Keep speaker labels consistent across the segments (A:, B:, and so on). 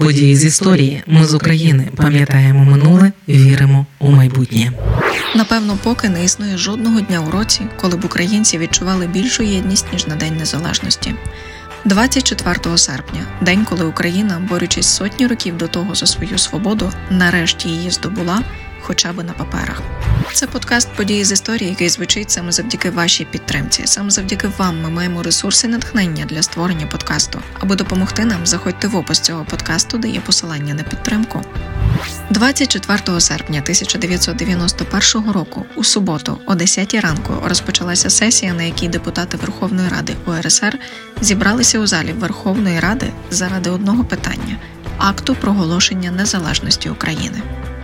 A: Події з історії. Ми з України пам'ятаємо минуле, віримо у майбутнє.
B: Напевно, поки не існує жодного дня у році, коли б українці відчували більшу єдність ніж на День Незалежності. 24 серпня, день, коли Україна, борючись сотні років до того за свою свободу, нарешті її здобула, хоча б на паперах. Це подкаст події з історії, який звучить саме завдяки вашій підтримці. Саме завдяки вам ми маємо ресурси натхнення для створення подкасту. Аби допомогти нам, заходьте в опис цього подкасту, де є посилання на підтримку. 24 серпня 1991 року у суботу, о 10 ранку, розпочалася сесія, на якій депутати Верховної Ради УРСР зібралися у залі Верховної Ради заради одного питання акту проголошення незалежності України.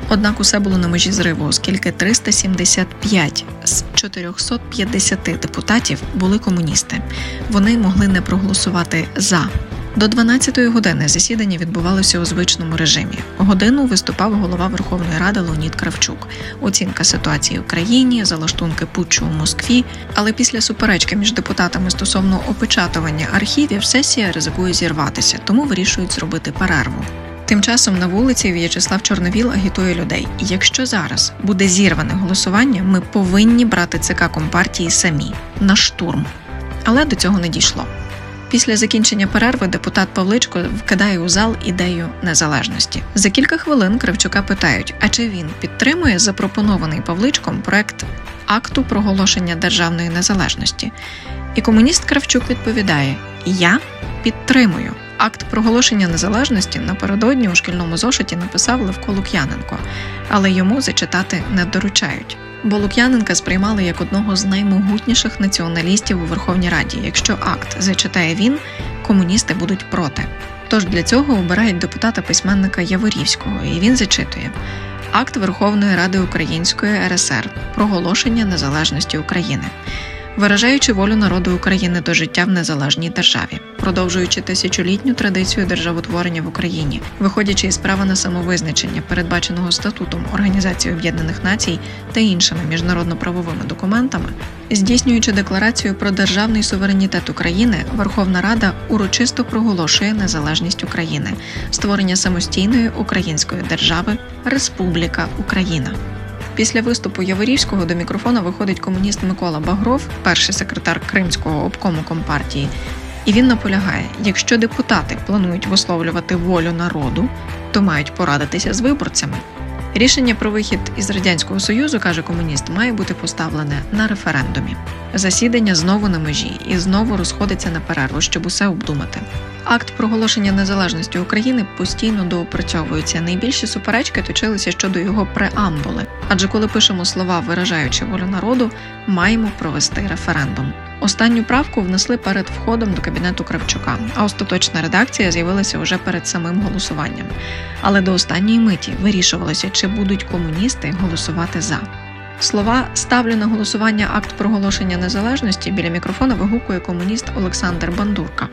B: Однак усе було на межі зриву, оскільки 375 з 450 депутатів були комуністи. Вони могли не проголосувати за. До 12-ї години засідання відбувалося у звичному режимі. Годину виступав голова Верховної Ради Леонід Кравчук. Оцінка ситуації в країні, залаштунки путчу у Москві. Але після суперечки між депутатами стосовно опечатування архівів сесія ризикує зірватися, тому вирішують зробити перерву. Тим часом на вулиці В'ячеслав Чорновіл агітує людей. Якщо зараз буде зірване голосування, ми повинні брати ЦК Компартії самі на штурм. Але до цього не дійшло. Після закінчення перерви депутат Павличко вкидає у зал ідею незалежності. За кілька хвилин Кравчука питають: а чи він підтримує запропонований Павличком проект акту проголошення державної незалежності? І комуніст Кравчук відповідає: Я підтримую. Акт проголошення незалежності напередодні у шкільному зошиті написав Левко Лук'яненко, але йому зачитати не доручають. Бо Лук'яненка сприймали як одного з наймогутніших націоналістів у Верховній Раді. Якщо акт зачитає він, комуністи будуть проти. Тож для цього обирають депутата письменника Яворівського, і він зачитує акт Верховної Ради Української РСР проголошення незалежності України виражаючи волю народу України до життя в незалежній державі, продовжуючи тисячолітню традицію державотворення в Україні, виходячи із права на самовизначення, передбаченого статутом Організації Об'єднаних Націй та іншими міжнародно-правовими документами, здійснюючи декларацію про державний суверенітет України, Верховна Рада урочисто проголошує незалежність України, створення самостійної української держави Республіка Україна. Після виступу Яворівського до мікрофона виходить комуніст Микола Багров, перший секретар Кримського обкому компартії. І він наполягає: якщо депутати планують висловлювати волю народу, то мають порадитися з виборцями. Рішення про вихід із радянського союзу, каже комуніст, має бути поставлене на референдумі. Засідання знову на межі і знову розходиться на перерву, щоб усе обдумати. Акт проголошення незалежності України постійно доопрацьовується. Найбільші суперечки точилися щодо його преамбули, адже коли пишемо слова, виражаючи волю народу, маємо провести референдум. Останню правку внесли перед входом до кабінету Кравчука, а остаточна редакція з'явилася вже перед самим голосуванням. Але до останньої миті вирішувалося, чи будуть комуністи голосувати за. Слова ставлю на голосування акт проголошення незалежності біля мікрофона вигукує комуніст Олександр Бандурка.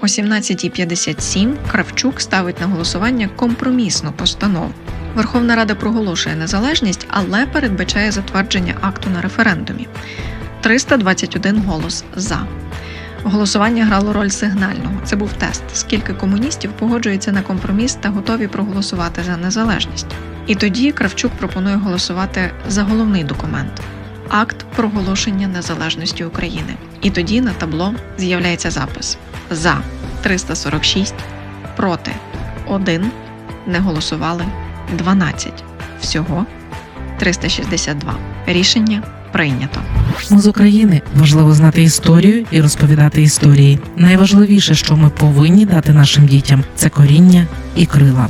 B: О 17.57 Кравчук ставить на голосування компромісну постанову. Верховна Рада проголошує незалежність, але передбачає затвердження акту на референдумі. 321 голос за. Голосування грало роль сигнального. Це був тест, скільки комуністів погоджується на компроміс та готові проголосувати за незалежність. І тоді Кравчук пропонує голосувати за головний документ акт проголошення незалежності України. І тоді на табло з'являється запис за 346, проти 1, не голосували 12. Всього 362. Рішення прийнято.
A: Ми з України важливо знати історію і розповідати історії. Найважливіше, що ми повинні дати нашим дітям, це коріння і крила.